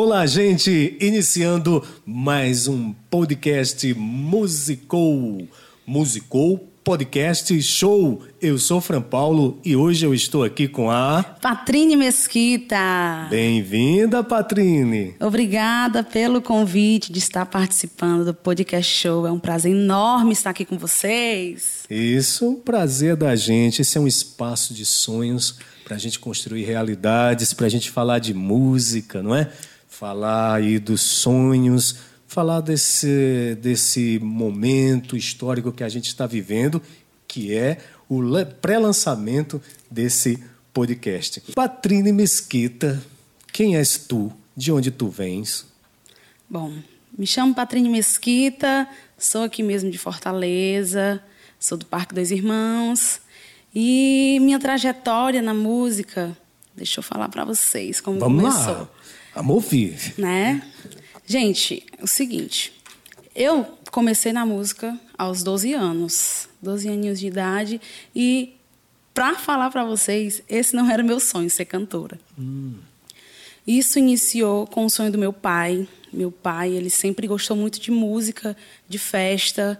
Olá, gente! Iniciando mais um podcast Musicou. Musicou Podcast Show. Eu sou Fran Paulo e hoje eu estou aqui com a. Patrine Mesquita. Bem-vinda, Patrine. Obrigada pelo convite de estar participando do podcast show. É um prazer enorme estar aqui com vocês. Isso, um prazer da gente. Esse é um espaço de sonhos para a gente construir realidades, para a gente falar de música, não é? Falar aí dos sonhos, falar desse, desse momento histórico que a gente está vivendo, que é o pré-lançamento desse podcast. Patrine Mesquita, quem és tu? De onde tu vens? Bom, me chamo Patrine Mesquita, sou aqui mesmo de Fortaleza, sou do Parque dos Irmãos. E minha trajetória na música, deixa eu falar para vocês como Vamos começou. lá. Vamos ouvir. Né? Gente, o seguinte, eu comecei na música aos 12 anos, 12 aninhos de idade e para falar para vocês, esse não era meu sonho ser cantora. Hum. Isso iniciou com o sonho do meu pai. Meu pai, ele sempre gostou muito de música, de festa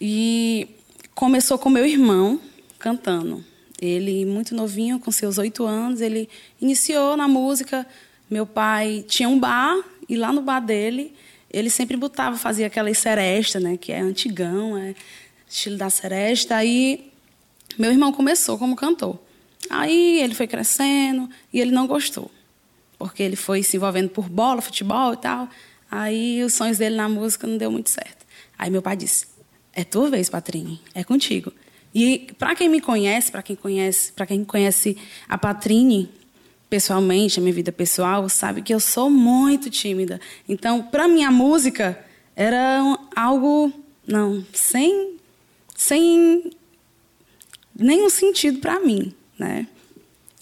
e começou com meu irmão, cantando. Ele, muito novinho, com seus oito anos, ele iniciou na música. Meu pai tinha um bar e lá no bar dele ele sempre botava, fazia aquela seresta, né, que é antigão, é estilo da seresta. Aí meu irmão começou como cantor. Aí ele foi crescendo e ele não gostou, porque ele foi se envolvendo por bola, futebol e tal. Aí os sonhos dele na música não deu muito certo. Aí meu pai disse: "É tua vez, Patrinho, é contigo". E para quem me conhece, para quem conhece, para quem conhece a Patrine pessoalmente, a minha vida pessoal, sabe que eu sou muito tímida. Então, para mim a música era algo não, sem sem nenhum sentido para mim, né?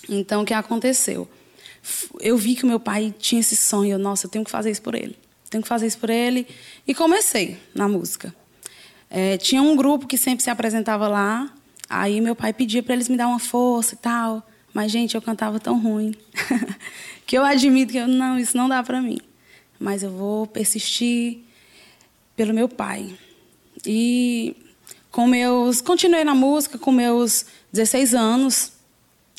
Então, o que aconteceu? Eu vi que o meu pai tinha esse sonho, nossa, eu tenho que fazer isso por ele. Tenho que fazer isso por ele e comecei na música. É, tinha um grupo que sempre se apresentava lá. Aí meu pai pedia para eles me dar uma força e tal. Mas, gente, eu cantava tão ruim que eu admito que eu, não, isso não dá para mim. Mas eu vou persistir pelo meu pai. E com meus. Continuei na música com meus 16 anos.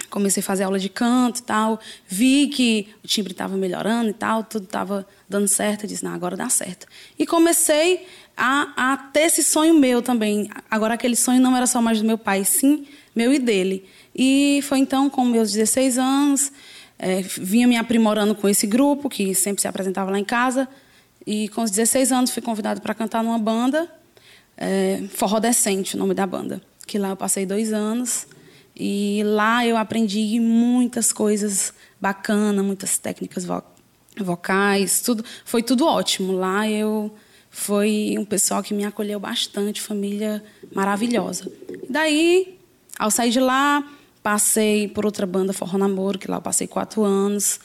Comecei a fazer aula de canto e tal. Vi que o timbre estava melhorando e tal, tudo estava dando certo. Eu disse, não, agora dá certo. E comecei a, a ter esse sonho meu também. Agora, aquele sonho não era só mais do meu pai, sim meu e dele. E foi então, com meus 16 anos, é, vinha me aprimorando com esse grupo, que sempre se apresentava lá em casa. E com os 16 anos fui convidado para cantar numa banda, é, Forró Decente, o nome da banda. Que lá eu passei dois anos. E lá eu aprendi muitas coisas bacanas, muitas técnicas vo vocais, tudo. Foi tudo ótimo. Lá eu foi um pessoal que me acolheu bastante, família maravilhosa. Daí, ao sair de lá, passei por outra banda, Forró Namoro, que lá eu passei quatro anos.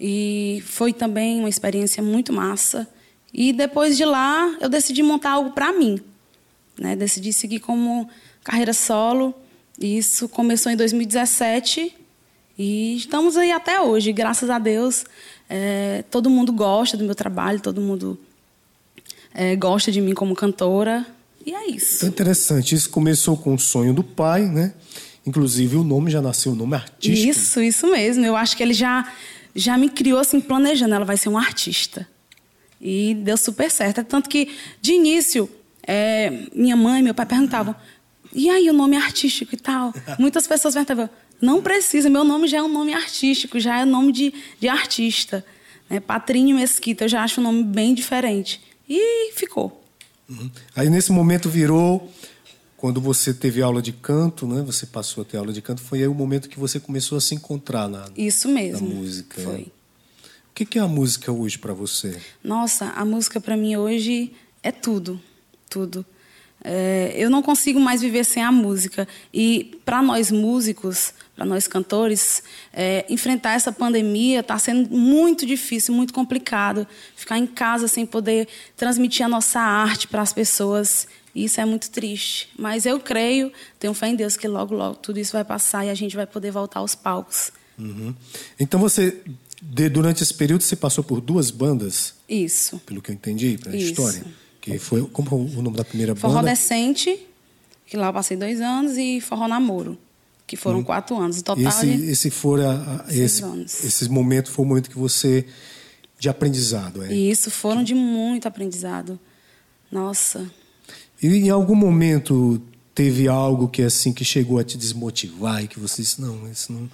E foi também uma experiência muito massa. E depois de lá, eu decidi montar algo para mim. Né? Decidi seguir como carreira solo. Isso começou em 2017 e estamos aí até hoje. Graças a Deus, é, todo mundo gosta do meu trabalho, todo mundo é, gosta de mim como cantora. E é isso. Então, interessante. Isso começou com o sonho do pai, né? Inclusive, o nome já nasceu, o nome artístico. Isso, isso mesmo. Eu acho que ele já, já me criou assim, planejando. Ela vai ser um artista. E deu super certo. Tanto que, de início, é, minha mãe e meu pai perguntavam: e aí, o nome artístico e tal? Muitas pessoas perguntavam: não precisa, meu nome já é um nome artístico, já é nome de, de artista. Né? Patrinho Mesquita, eu já acho um nome bem diferente. E ficou. Uhum. Aí, nesse momento, virou. Quando você teve aula de canto, né? Você passou a ter aula de canto, foi aí o momento que você começou a se encontrar na, Isso mesmo, na música. Foi. Né? O que é a música hoje para você? Nossa, a música para mim hoje é tudo, tudo. É, eu não consigo mais viver sem a música. E para nós músicos, para nós cantores, é, enfrentar essa pandemia está sendo muito difícil, muito complicado. Ficar em casa sem poder transmitir a nossa arte para as pessoas. Isso é muito triste. Mas eu creio, tenho fé em Deus que logo, logo tudo isso vai passar e a gente vai poder voltar aos palcos. Uhum. Então você de, durante esse período você passou por duas bandas? Isso. Pelo que eu entendi, pela Isso. história. Que foi, como foi o nome da primeira Forró banda? Decente, que lá eu passei dois anos, e Forró Namoro, que foram quatro anos. O total esse, de... esse fora, esse, anos. esses momentos foi o momento que você de aprendizado, é? E isso foram de muito aprendizado. Nossa. E em algum momento teve algo que assim que chegou a te desmotivar e que você disse não, isso não,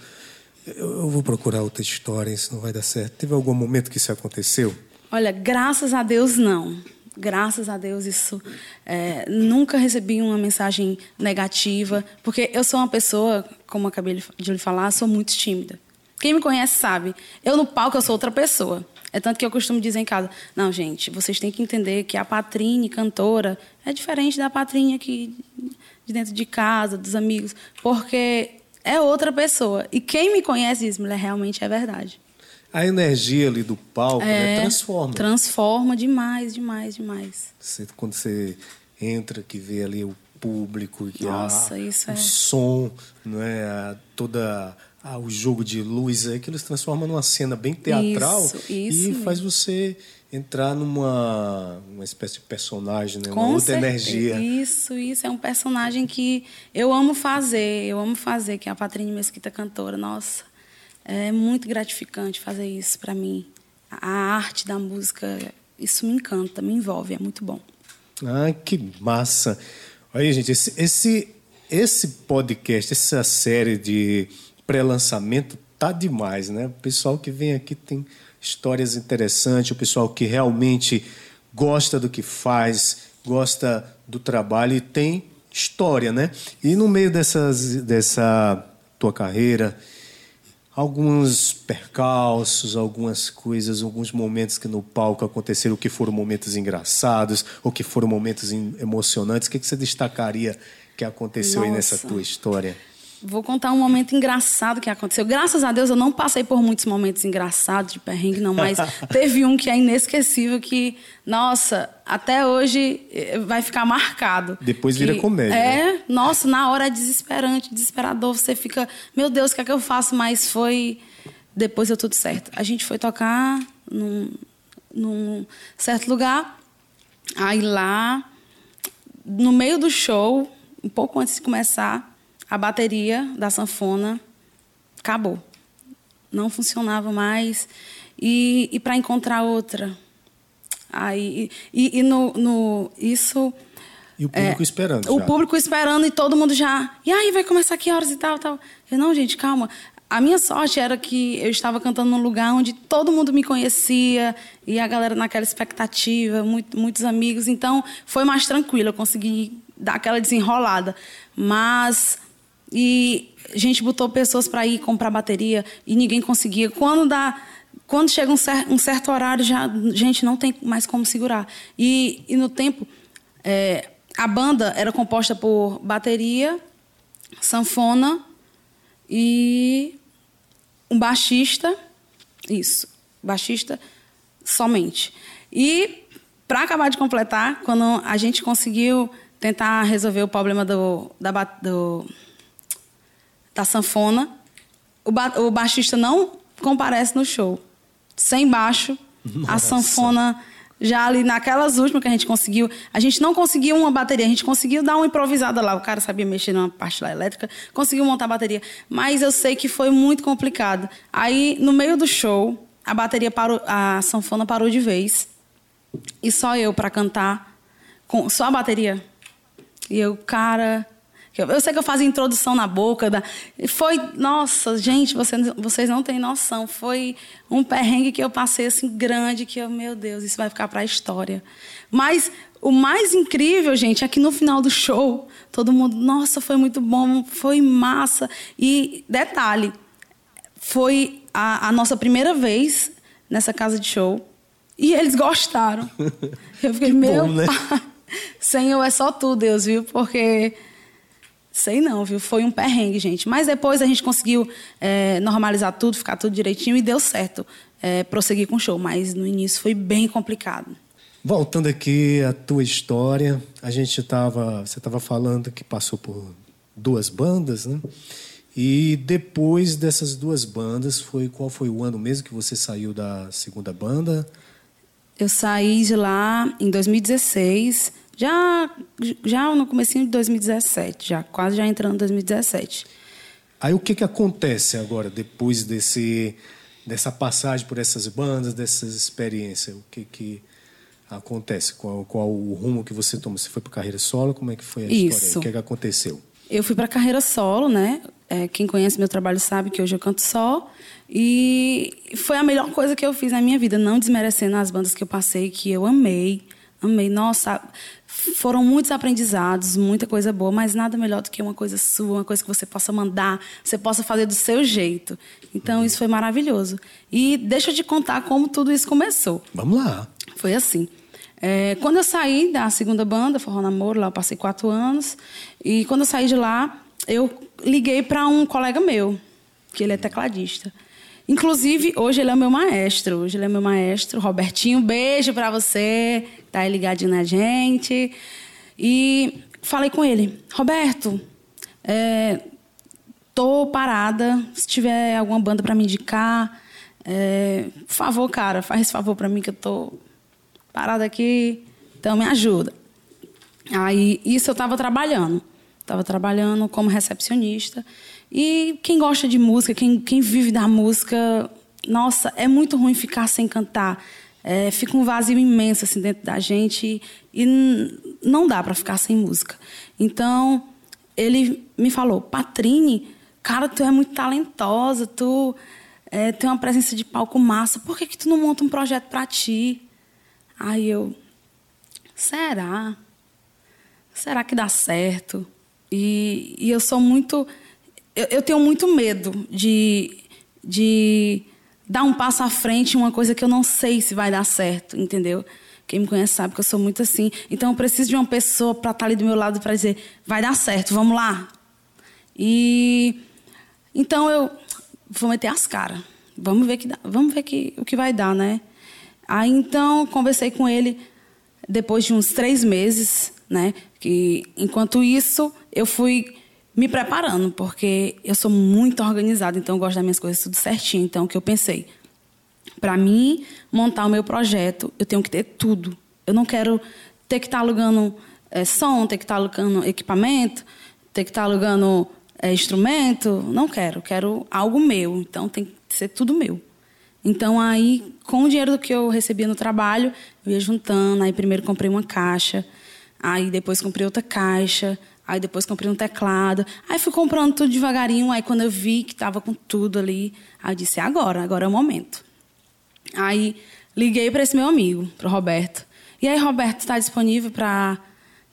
eu vou procurar outra história, isso não vai dar certo. Teve algum momento que isso aconteceu? Olha, graças a Deus não. Graças a Deus isso. é, nunca recebi uma mensagem negativa, porque eu sou uma pessoa, como acabei de lhe falar, sou muito tímida. Quem me conhece sabe. Eu no palco eu sou outra pessoa. É tanto que eu costumo dizer em casa, não, gente, vocês têm que entender que a Patrine, cantora, é diferente da Patrinha aqui de dentro de casa, dos amigos, porque é outra pessoa. E quem me conhece diz, mulher, realmente é verdade. A energia ali do palco né, É, transforma. Transforma demais, demais, demais. Você- quando você entra, que vê ali o público, que Nossa, há isso o é- som, não é? A- toda a- o jogo de luz, é aquilo se transforma numa cena bem teatral Isso, isso e mesmo. faz você entrar numa uma espécie de personagem, né? uma Com outra certeza. energia. Isso, isso. É um personagem que eu amo fazer. Eu amo fazer, que é a Patrine Mesquita cantora. Nossa, é muito gratificante fazer isso para mim. A arte da música, isso me encanta, me envolve, é muito bom. Ah, que massa! Aí, gente, esse, esse, esse podcast, essa série de pré-lançamento tá demais, né? O pessoal que vem aqui tem histórias interessantes, o pessoal que realmente gosta do que faz, gosta do trabalho e tem história, né? E no meio dessas, dessa tua carreira, alguns percalços, algumas coisas, alguns momentos que no palco aconteceram que foram momentos engraçados ou que foram momentos em- emocionantes. O que, você destacaria que aconteceu aí nessa Nossa. tua história? Vou contar um momento engraçado que aconteceu. Graças a Deus eu não passei por muitos momentos engraçados de perrengue, não, mas teve um que é inesquecível que, nossa, até hoje eh, vai ficar marcado. Depois vira comédia, É, né? nossa, na hora é desesperante, desesperador. Você fica, meu Deus, o que é que eu faço? Mas foi. Depois deu tudo certo. A gente foi tocar num, num certo lugar. Aí lá, no meio do show, um pouco antes de começar, a bateria da sanfona acabou. Não funcionava mais. E, e para encontrar outra. Aí, e e no, no, isso. E o público esperando O já. público esperando e todo mundo já. E aí, vai começar que horas e tal, tal. Eu, não, gente, calma. A minha sorte era que eu estava cantando num lugar onde todo mundo me conhecia e a galera naquela expectativa, muito- muitos amigos. Então, foi mais tranquilo, eu consegui dar aquela desenrolada. Mas. E a gente botou pessoas para ir comprar bateria e ninguém conseguia. Quando dá. Quando chega um, cer- um certo horário, já, gente, não tem mais como segurar. E, e no tempo, é, a banda era composta por bateria, sanfona e um baixista. Isso, baixista somente. E, para acabar de completar, quando a gente conseguiu tentar resolver o problema do, da, do, da sanfona, o, ba- o baixista não comparece no show. Sem baixo, a Nossa. sanfona já ali naquelas últimas que a gente conseguiu. A gente não conseguiu uma bateria, a gente conseguiu dar uma improvisada lá. O cara sabia mexer numa parte lá elétrica, conseguiu montar a bateria. Mas eu sei que foi muito complicado. Aí, no meio do show, a bateria parou, a sanfona parou de vez. E só eu para cantar, com só a bateria. E eu, cara. Eu, sei que eu fazia introdução na boca. Da, foi. Nossa, gente, vocês, vocês não têm noção. Foi um perrengue que eu passei assim grande, que eu, meu Deus, isso vai ficar para a história. Mas o mais incrível, gente, é que no final do show, todo mundo, nossa, foi muito bom, foi massa. E detalhe, foi a, a nossa primeira vez nessa casa de show. E eles gostaram. Eu fiquei, Que meu bom, né? pai, Senhor, é só tu, Deus, viu? Porque. Sei não, viu? Foi um perrengue, gente. Mas depois a gente conseguiu é, normalizar tudo, ficar tudo direitinho e deu certo. É, prosseguir com o show. Mas no início foi bem complicado. Voltando aqui à tua história, a gente estava, você estava falando que passou por duas bandas, né? E depois dessas duas bandas, foi qual foi o ano mesmo que você saiu da segunda banda? Eu saí de lá em 2016, já já no comecinho de 2017, já quase já entrando em 2017. Aí o que que acontece agora depois desse dessa passagem por essas bandas, dessas experiências? O que que acontece? Qual, qual o rumo que você toma? Você foi para carreira solo? Como é que foi a Isso. história? O que que aconteceu? Eu fui para carreira solo, né? É, quem conhece meu trabalho sabe que hoje eu canto só. E foi a melhor coisa que eu fiz na minha vida, não desmerecendo as bandas que eu passei, que eu amei. Amei. Nossa, foram muitos aprendizados, muita coisa boa, mas nada melhor do que uma coisa sua, uma coisa que você possa mandar, você possa fazer do seu jeito. Então, isso foi maravilhoso. E deixa eu te contar como tudo isso começou. Vamos lá. Foi assim. É, quando eu saí da segunda banda, Forró Namoro, lá eu passei quatro anos. E quando eu saí de lá, eu liguei para um colega meu, que ele é tecladista. Inclusive, hoje ele é meu maestro. Hoje ele é meu maestro. Robertinho, beijo para você. Tá aí ligadinho na gente. E falei com ele, Roberto, é, tô parada. Se tiver alguma banda para me indicar, é, por favor, cara, faz esse favor para mim que eu tô parada aqui. Então me ajuda. Aí isso eu estava trabalhando. Estava trabalhando como recepcionista. E quem gosta de música, quem, quem vive da música, nossa, é muito ruim ficar sem cantar. É, fica um vazio imenso assim dentro da gente e, e não dá para ficar sem música. Então ele me falou, Patrine, cara, tu é muito talentosa, tu é, tem uma presença de palco massa. Por que que tu não monta um projeto para ti? Aí eu, será? Será que dá certo? E, e eu sou muito eu, eu tenho muito medo de, de dar um passo à frente em uma coisa que eu não sei se vai dar certo, entendeu? Quem me conhece sabe que eu sou muito assim. Então eu preciso de uma pessoa para estar tá ali do meu lado para dizer, vai dar certo, vamos lá. E então eu vou meter as caras. Vamos ver que dá, vamos ver que, o que vai dar, né? Aí então conversei com ele depois de uns três meses, né? Que enquanto isso eu fui me preparando, porque eu sou muito organizada, então eu gosto das minhas coisas tudo certinho. Então, o que eu pensei? Para mim montar o meu projeto, eu tenho que ter tudo. Eu não quero ter que estar tá alugando é, som, ter que estar tá alugando equipamento, ter que estar tá alugando é, instrumento. Não quero. Quero algo meu. Então, tem que ser tudo meu. Então, aí, com o dinheiro que eu recebia no trabalho, eu ia juntando. Aí, primeiro comprei uma caixa. Aí, depois comprei outra caixa. Aí depois comprei um teclado. Aí fui comprando tudo devagarinho. Aí quando eu vi que estava com tudo ali, aí eu disse: é agora, agora é o momento. Aí liguei para esse meu amigo, para o Roberto. E aí, Roberto, está disponível para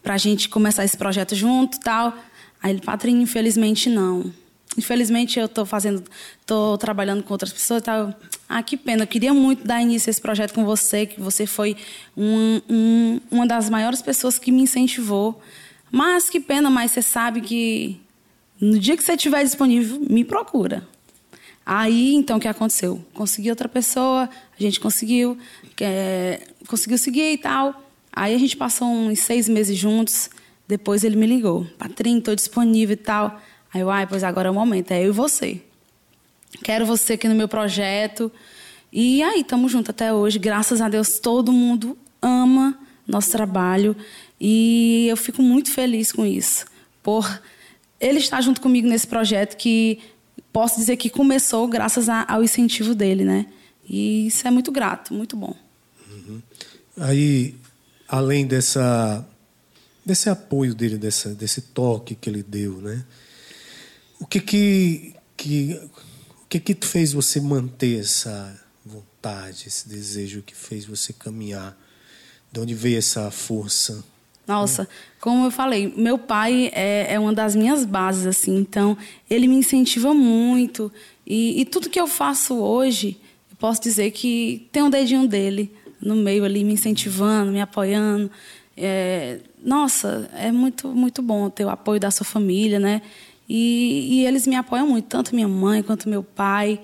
a gente começar esse projeto junto tal? Aí ele, Patrinho, infelizmente não. Infelizmente eu estou fazendo, estou trabalhando com outras pessoas e tal. Ah, que pena. Eu queria muito dar início a esse projeto com você, que você foi um, um, uma das maiores pessoas que me incentivou mas que pena, mas você sabe que no dia que você estiver disponível, me procura. Aí, então, o que aconteceu? Consegui outra pessoa, a gente conseguiu, é, conseguiu seguir e tal. Aí a gente passou uns seis meses juntos. Depois ele me ligou: Patrinho, estou disponível e tal. Aí eu, ai, pois agora é o momento, é eu e você. Quero você aqui no meu projeto. E aí, estamos juntos até hoje. Graças a Deus, todo mundo ama nosso trabalho. E eu fico muito feliz com isso, por ele estar junto comigo nesse projeto que posso dizer que começou graças ao incentivo dele, né? E isso é muito grato, muito bom. Uhum. Aí, além dessa desse apoio dele, dessa, desse toque que ele deu, né? O que que, que o que que fez você manter essa vontade, esse desejo que fez você caminhar? De onde veio essa força? Nossa, como eu falei, meu pai é, é, uma das minhas bases, assim, então ele me incentiva muito. E, e, tudo que eu faço hoje, eu posso dizer que tem um dedinho dele no meio ali, me incentivando, me apoiando. É, nossa, é muito, muito bom ter o apoio da sua família, né? E, e, eles me apoiam muito, tanto minha mãe quanto meu pai.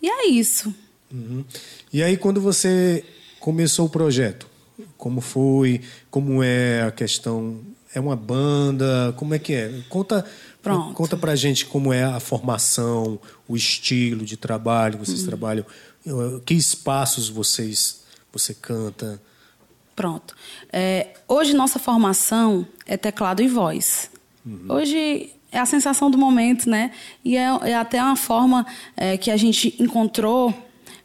E é isso. Uhum. E aí, quando você começou o projeto, como foi, como é a questão É uma banda? Como é que é? Conta, Pronto. conta pra gente como é a formação, o estilo de trabalho que vocês trabalham, eh, que espaços vocês você canta. Pronto. É, hoje nossa formação é teclado e voz. Hoje é a sensação do momento, né? E é, é até uma forma é, que a gente encontrou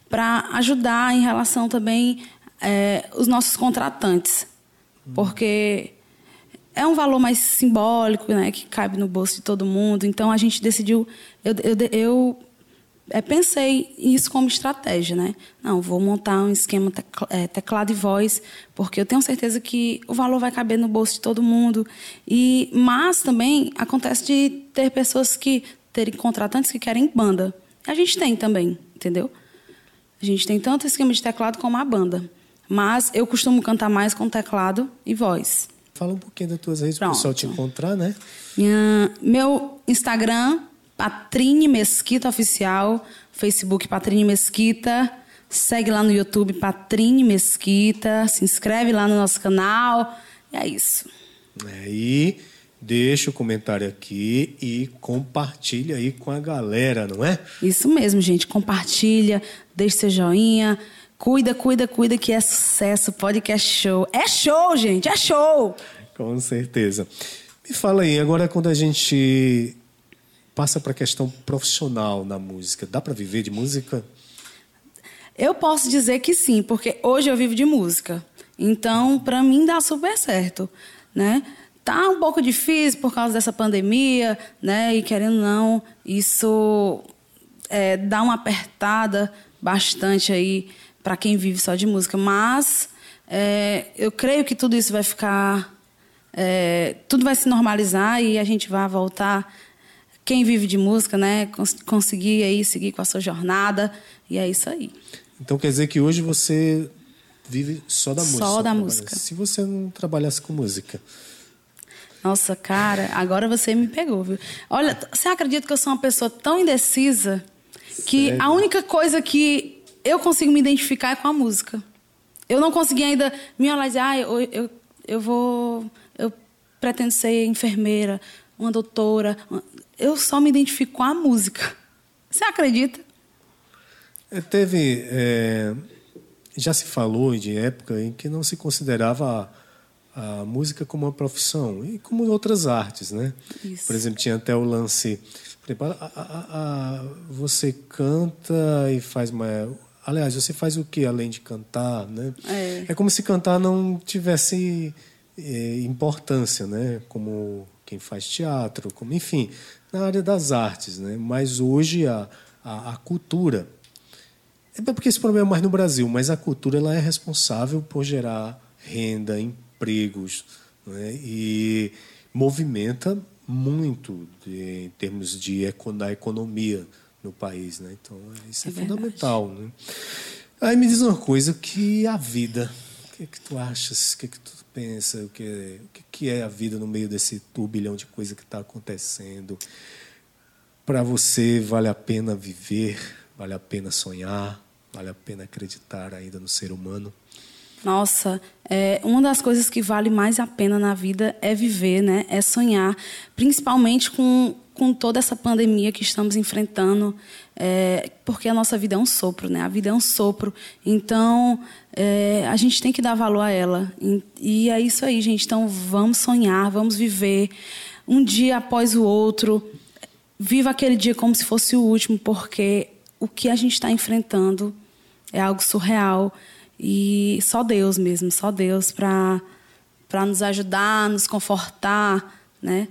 para ajudar em relação também é, os nossos contratantes, porque é um valor mais simbólico, né? Que cabe no bolso de todo mundo. Então a gente decidiu, eu, eu, eu é, pensei isso como estratégia, né? Não, vou montar um esquema é, teclado e voz, porque eu tenho certeza que o valor vai caber no bolso de todo mundo. E mas também acontece de ter pessoas que terem contratantes que querem banda. A gente tem também, entendeu? A gente tem tanto esquema de teclado como a banda. Mas eu costumo cantar mais com teclado e voz. Fala um pouquinho das tuas redes para o pessoal te encontrar, né? Minha- meu Instagram, Patrine Mesquita Oficial. Facebook, Patrine Mesquita. Segue lá no YouTube, Patrine Mesquita. Se inscreve lá no nosso canal. E é isso. É, e deixa o comentário aqui e compartilha aí com a galera, não é? Isso mesmo, gente. Compartilha, deixe seu joinha. Cuida, cuida, cuida que é sucesso. Podcast show. É show, gente. É show. Com certeza. Me fala aí, agora quando a gente passa para a questão profissional na música, dá para viver de música? Eu posso dizer que sim, porque hoje eu vivo de música. Então, para mim dá super certo, né? Tá um pouco difícil por causa dessa pandemia, né? E querendo ou não, isso é, dá uma apertada bastante aí para quem vive só de música. Mas é, eu creio que tudo isso vai ficar, é, tudo vai se normalizar e a gente vai voltar. Quem vive de música, né? Cons conseguir aí seguir com a sua jornada e é isso aí. Então quer dizer que hoje você vive só da Só música? da trabalha. música. Se você não trabalhasse com música. Nossa, cara, agora você me pegou, viu? Olha, você acredita que eu sou uma pessoa tão indecisa que Sério? a única coisa que eu consigo me identificar com a música. Eu não consegui ainda me olhar e dizer, ah, eu, eu, eu vou. Eu pretendo ser enfermeira, uma doutora. uma-" Eu só me identifico com a música. Você acredita? É, Teve. é, já se falou de época em que não se considerava a, a música como uma profissão, e como outras artes, né? Isso. Por exemplo, tinha até o lance. Por exemplo, a- a- você canta e faz uma. Aliás, você faz o que além de cantar, né? É. como se cantar não tivesse é, importância, né? Como quem faz teatro, como enfim, na área das artes, né? Mas hoje a, a, a cultura é porque esse problema é mais no Brasil, mas a cultura ela é responsável por gerar renda, empregos né? e movimenta muito de- em termos de da economia no país, né? Então isso é, É fundamental, né? Aí me diz uma coisa que a vida, o que, que tu achas, o que, que tu pensa, o que, é- o que, que é a vida no meio desse turbilhão de coisa que está acontecendo? Para você vale a pena viver, vale a pena sonhar, vale a pena acreditar ainda no ser humano. Nossa, é, uma das coisas que vale mais a pena na vida é viver, né? É sonhar, principalmente com, com toda essa pandemia que estamos enfrentando, é, porque a nossa vida é um sopro, né? A vida é um sopro, então é, a gente tem que dar valor a ela e, e é isso aí, gente. Então vamos sonhar, vamos viver um dia após o outro. Viva aquele dia como se fosse o último, porque o que a gente está enfrentando é algo surreal e só Deus mesmo, só Deus para para nos ajudar, nos confortar, né?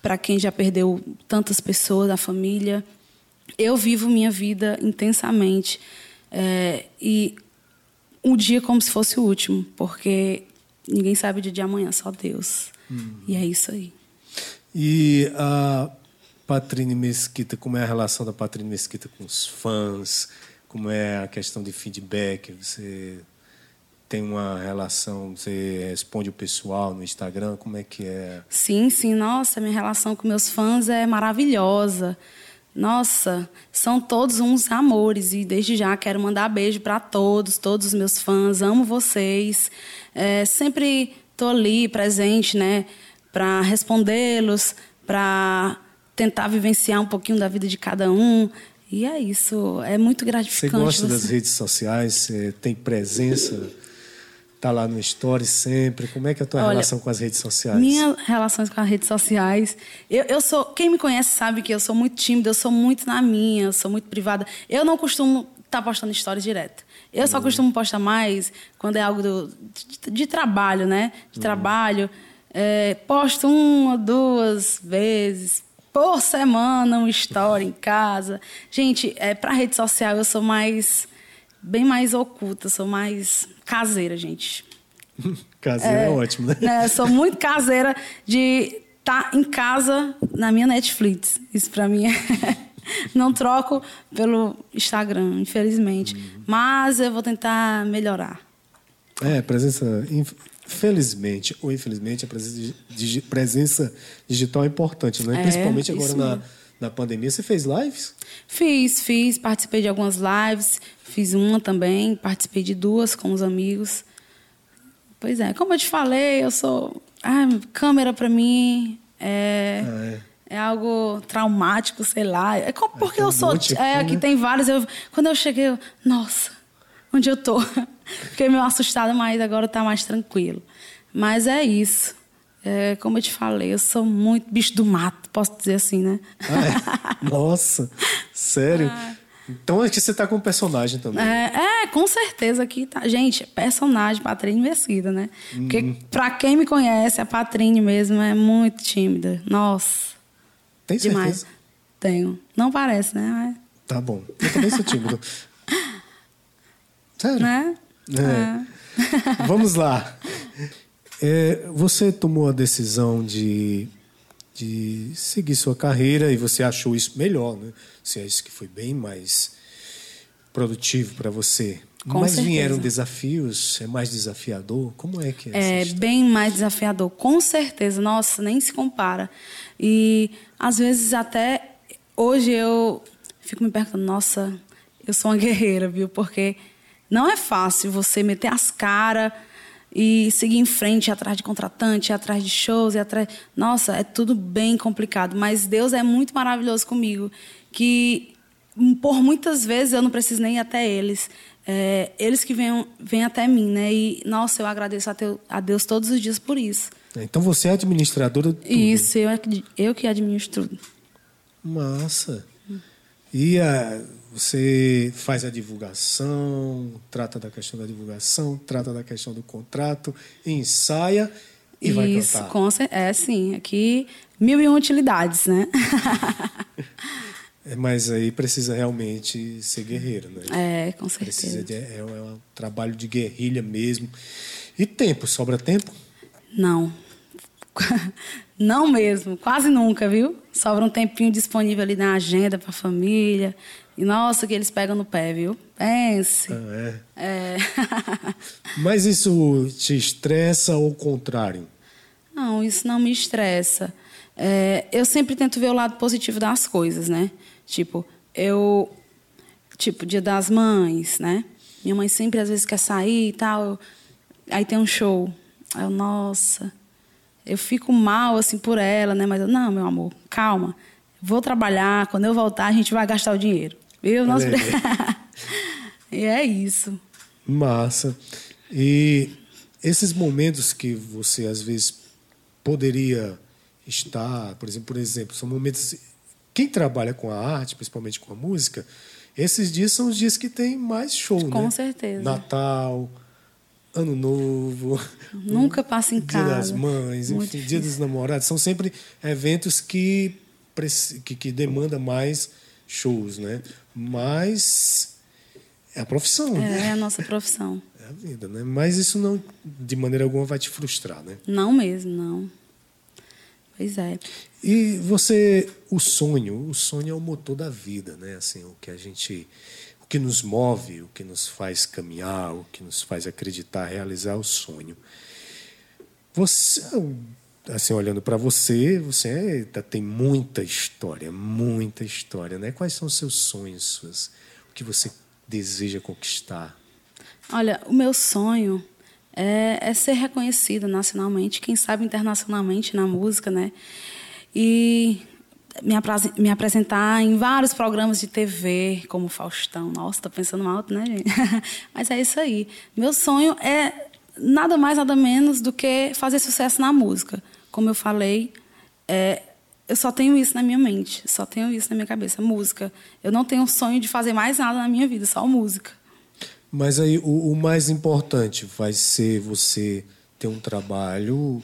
Para quem já perdeu tantas pessoas da família, eu vivo minha vida intensamente é, e um dia como se fosse o último, porque ninguém sabe o dia de amanhã, só Deus. E é isso aí. E a Patrine Mesquita, como é a relação da Patrine Mesquita com os fãs? Como é a questão de feedback? Você tem uma relação, você responde o pessoal no Instagram? Como é que é? Sim, sim, nossa, minha relação com meus fãs é maravilhosa. Nossa, são todos uns amores e desde já quero mandar beijo para todos, todos os meus fãs. Amo vocês. É, sempre tô ali presente, né, para respondê-los, para tentar vivenciar um pouquinho da vida de cada um. E é isso, é muito gratificante. Você gosta você... das redes sociais? Você tem presença? Tá lá no Story sempre. Como é que é a tua Olha, relação com as redes sociais? Minhas relações com as redes sociais. Eu, eu sou. Quem me conhece sabe que eu sou muito tímida, eu sou muito na minha, sou muito privada. Eu não costumo estar tá postando stories direto. Eu só uhum. costumo postar mais quando é algo do, de, de trabalho, né? De uhum. trabalho. É, posto uma, duas vezes por semana um story em casa. Gente, é, para rede social eu sou mais bem mais oculta, sou mais caseira, gente. caseira é, é ótimo, né? né? Sou muito caseira de estar tá em casa na minha Netflix. Isso para mim é não troco pelo Instagram, infelizmente. Uhum. Mas eu vou tentar melhorar. É, presença Felizmente ou infelizmente, a presença, presença digital é importante, né? É, Principalmente agora na, na pandemia. Você fez lives? Fiz, fiz. Participei de algumas lives. Fiz uma também. Participei de duas com os amigos. Pois é, como eu te falei, eu sou. Ah, câmera para mim é, ah, é. é. algo traumático, sei lá. É como, porque eu sou. Aqui, é, aqui né? tem vários. Eu, quando eu cheguei, eu, nossa, onde eu tô? Fiquei meio assustada, mas agora está mais tranquilo. Mas é isso. É, como eu te falei, eu sou muito bicho do mato, posso dizer assim, né? Ah, é? Nossa, sério? Ah. Então é que você tá com personagem também. É, é, com certeza que tá. Gente, personagem, Patrine Mesquida, né? Porque uhum. pra quem me conhece, a Patrine mesmo é muito tímida. Nossa. Tem certeza? Demais. Tenho. Não parece, né? Mas... Tá bom. Eu também sou tímido. Sério? Né? É. É. Vamos lá. É, você tomou a decisão de, de seguir sua carreira e você achou isso melhor, né? Você acha que foi bem mais produtivo para você. Com Mas certeza. vieram desafios, é mais desafiador? Como é que é? É bem mais desafiador, com certeza. Nossa, nem se compara. E às vezes até hoje eu fico me perguntando, nossa, eu sou uma guerreira, viu? Porque não é fácil você meter as caras e seguir em frente atrás de contratante, atrás de shows, e atrás. Nossa, é tudo bem complicado. Mas Deus é muito maravilhoso comigo, que por muitas vezes eu não preciso nem ir até eles. É, eles que vêm, vêm até mim, né? E, nossa, eu agradeço a, teu, a Deus todos os dias por isso. Então você é administradora de tudo. Isso, eu, eu que administro tudo. Massa. E a você faz a divulgação, trata da questão da divulgação, trata da questão do contrato, ensaia e Isso, vai cantar. Com, é sim. Aqui, mil e um utilidades, né? é, mas aí precisa realmente ser guerreiro, né? É, com certeza. Precisa de, é, é um trabalho de guerrilha mesmo. E tempo? Sobra tempo? Não. Não mesmo, quase nunca, viu? Sobra um tempinho disponível ali na agenda para a família, e nossa, que eles pegam no pé, viu? Pense. Ah, é. é. Mas isso te estressa ou o contrário? Não, isso não me estressa. É, eu sempre tento ver o lado positivo das coisas, né? Tipo, eu. Tipo, dia das mães, né? Minha mãe sempre às vezes quer sair e tal. Aí tem um show. Aí eu, nossa. Eu fico mal assim por ela, né? Mas eu, não, meu amor, calma. Vou trabalhar, quando eu voltar a gente vai gastar o dinheiro. Viu? Nosso... e é isso. Massa. E esses momentos que você às vezes poderia estar, por exemplo, por exemplo, são momentos quem trabalha com a arte, principalmente com a música, esses dias são os dias que tem mais show, com né? certeza. Natal, Ano Novo, nunca passa em casa. Dia das Mães, Muito enfim, difícil. Dia dos Namorados, são sempre eventos que que, que demanda mais shows, né? Mas é a profissão, é, né? É a nossa profissão. É a vida, né? Mas isso não, de maneira alguma, vai te frustrar, né? Não mesmo, não. Pois é. E você, o sonho, o sonho é o motor da vida, né? Assim, o que a gente, o que nos move, o que nos faz caminhar, o que nos faz acreditar, realizar o sonho. Você, assim, olhando para você, você tem muita história, muita história, né? Quais são os seus sonhos, suas, o que você deseja conquistar? Olha, o meu sonho é, é ser reconhecida nacionalmente, quem sabe internacionalmente na música, né? E me, me, apresentar em vários programas de TV, como Faustão. Nossa, tô pensando alto, né, gente? Mas é isso aí. Meu sonho é nada mais, nada menos do que fazer sucesso na música. Como eu falei, é, eu só tenho isso na minha mente, só tenho isso na minha cabeça, música. Eu não tenho sonho de fazer mais nada na minha vida, só música. Mas aí o, o mais importante vai ser você ter um trabalho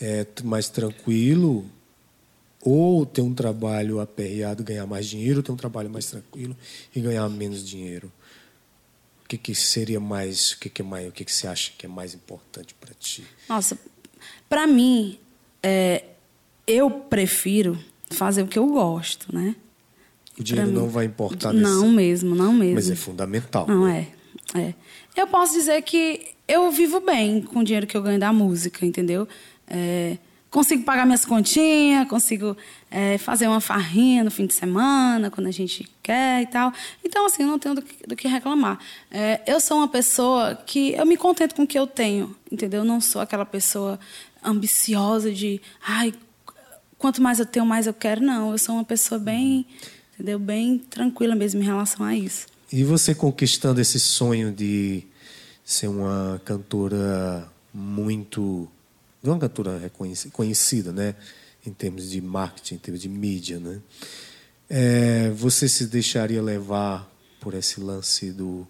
é, mais tranquilo, ou ter um trabalho aperreado, ganhar mais dinheiro, ou ter um trabalho mais tranquilo e ganhar menos dinheiro. O que, que seria mais, o que, que é mais, o que, que você acha que é mais importante para ti? Nossa, para mim, é, eu prefiro fazer o que eu gosto, né? O dinheiro não vai importar Não nesse... mesmo, não mesmo. Mas é fundamental. Não né? é, é. Eu posso dizer que eu vivo bem com o dinheiro que eu ganho da música, entendeu? É, consigo pagar minhas continhas, consigo é, fazer uma farrinha no fim de semana, quando a gente quer e tal. Então, assim, eu não tenho do que, do que reclamar. É, eu sou uma pessoa que eu me contento com o que eu tenho, entendeu? Eu não sou aquela pessoa ambiciosa de, ai, quanto mais eu tenho, mais eu quero. Não, eu sou uma pessoa bem, entendeu? Bem tranquila mesmo em relação a isso. E você conquistando esse sonho de ser uma cantora muito não é uma cantora conhecida, né? Em termos de marketing, em termos de mídia, né? É, você se deixaria levar por esse lance do,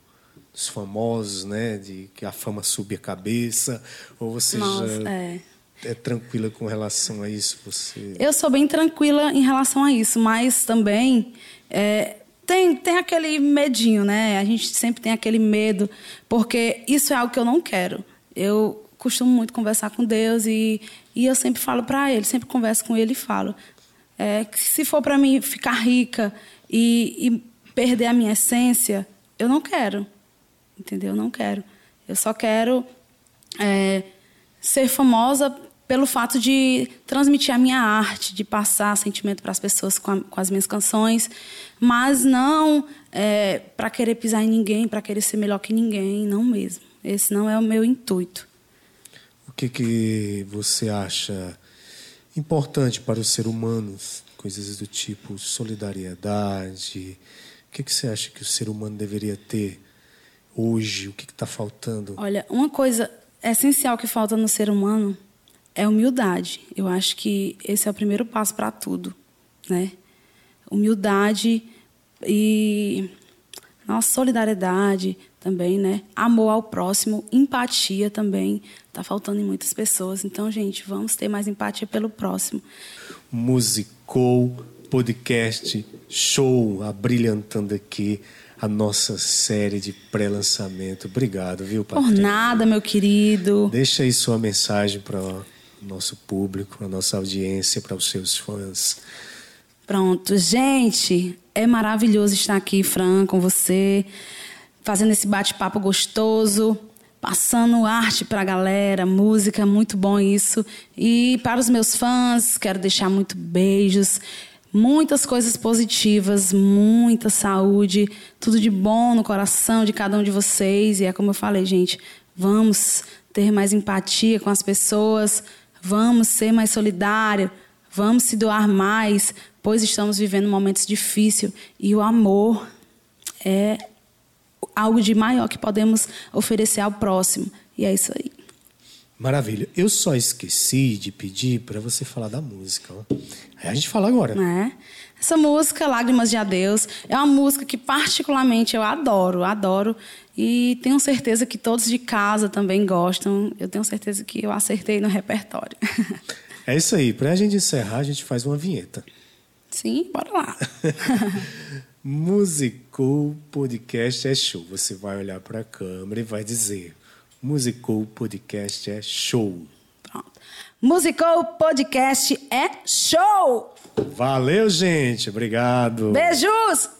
dos famosos, né? De que a fama sube a cabeça, ou você Nossa, já é. É tranquila com relação a isso? Você? Eu sou bem tranquila em relação a isso, mas também é, tem, tem aquele medinho, né? A gente sempre tem aquele medo, porque isso é algo que eu não quero. Eu costumo muito conversar com Deus e, e eu sempre falo para Ele, sempre converso com Ele e falo. É, se for para mim ficar rica e, e, perder a minha essência, eu não quero. Entendeu? Eu não quero. Eu só quero é, ser famosa pelo fato de transmitir a minha arte, de passar sentimento para as pessoas com, a, com, as minhas canções, mas não é, para querer pisar em ninguém, para querer ser melhor que ninguém, não mesmo. Esse não é o meu intuito que, que você acha importante para os seres humanos? Coisas do tipo solidariedade. O que, que você acha que o ser humano deveria ter hoje? O que está faltando? Olha, uma coisa essencial que falta no ser humano é humildade. Eu acho que esse é o primeiro passo para tudo, né? Humildade e nossa solidariedade também, né? Amor ao próximo, empatia também. Tá faltando em muitas pessoas. Então, gente, vamos ter mais empatia pelo próximo. Musicou, podcast, show, abrilhantando aqui a nossa série de pré-lançamento. Obrigado, viu, Patrícia? Por nada, meu querido. Deixa aí sua mensagem para nosso público, a nossa audiência, para os seus fãs. Pronto, gente, é maravilhoso estar aqui, Fran, com você fazendo esse bate-papo gostoso, passando arte para a galera, música, muito bom isso. E para os meus fãs, quero deixar muito beijos, muitas coisas positivas, muita saúde, tudo de bom no coração de cada um de vocês. E é como eu falei, gente, vamos ter mais empatia com as pessoas, vamos ser mais solidário, vamos se doar mais, pois estamos vivendo momentos difíceis e o amor é algo de maior que podemos oferecer ao próximo. E é isso aí. Maravilha. Eu só esqueci de pedir para você falar da música. Ó. Aí a gente fala agora. É. Essa música, Lágrimas de Adeus, é uma música que particularmente eu adoro, adoro. E tenho certeza que todos de casa também gostam. Eu tenho certeza que eu acertei no repertório. É isso aí. Para a gente encerrar, a gente faz uma vinheta. Sim, bora lá. Musicou Podcast é show. Você vai olhar para a câmera e vai dizer: Musicou Podcast é show. Pronto. Musicou Podcast é show. Valeu, gente. Obrigado. Beijos.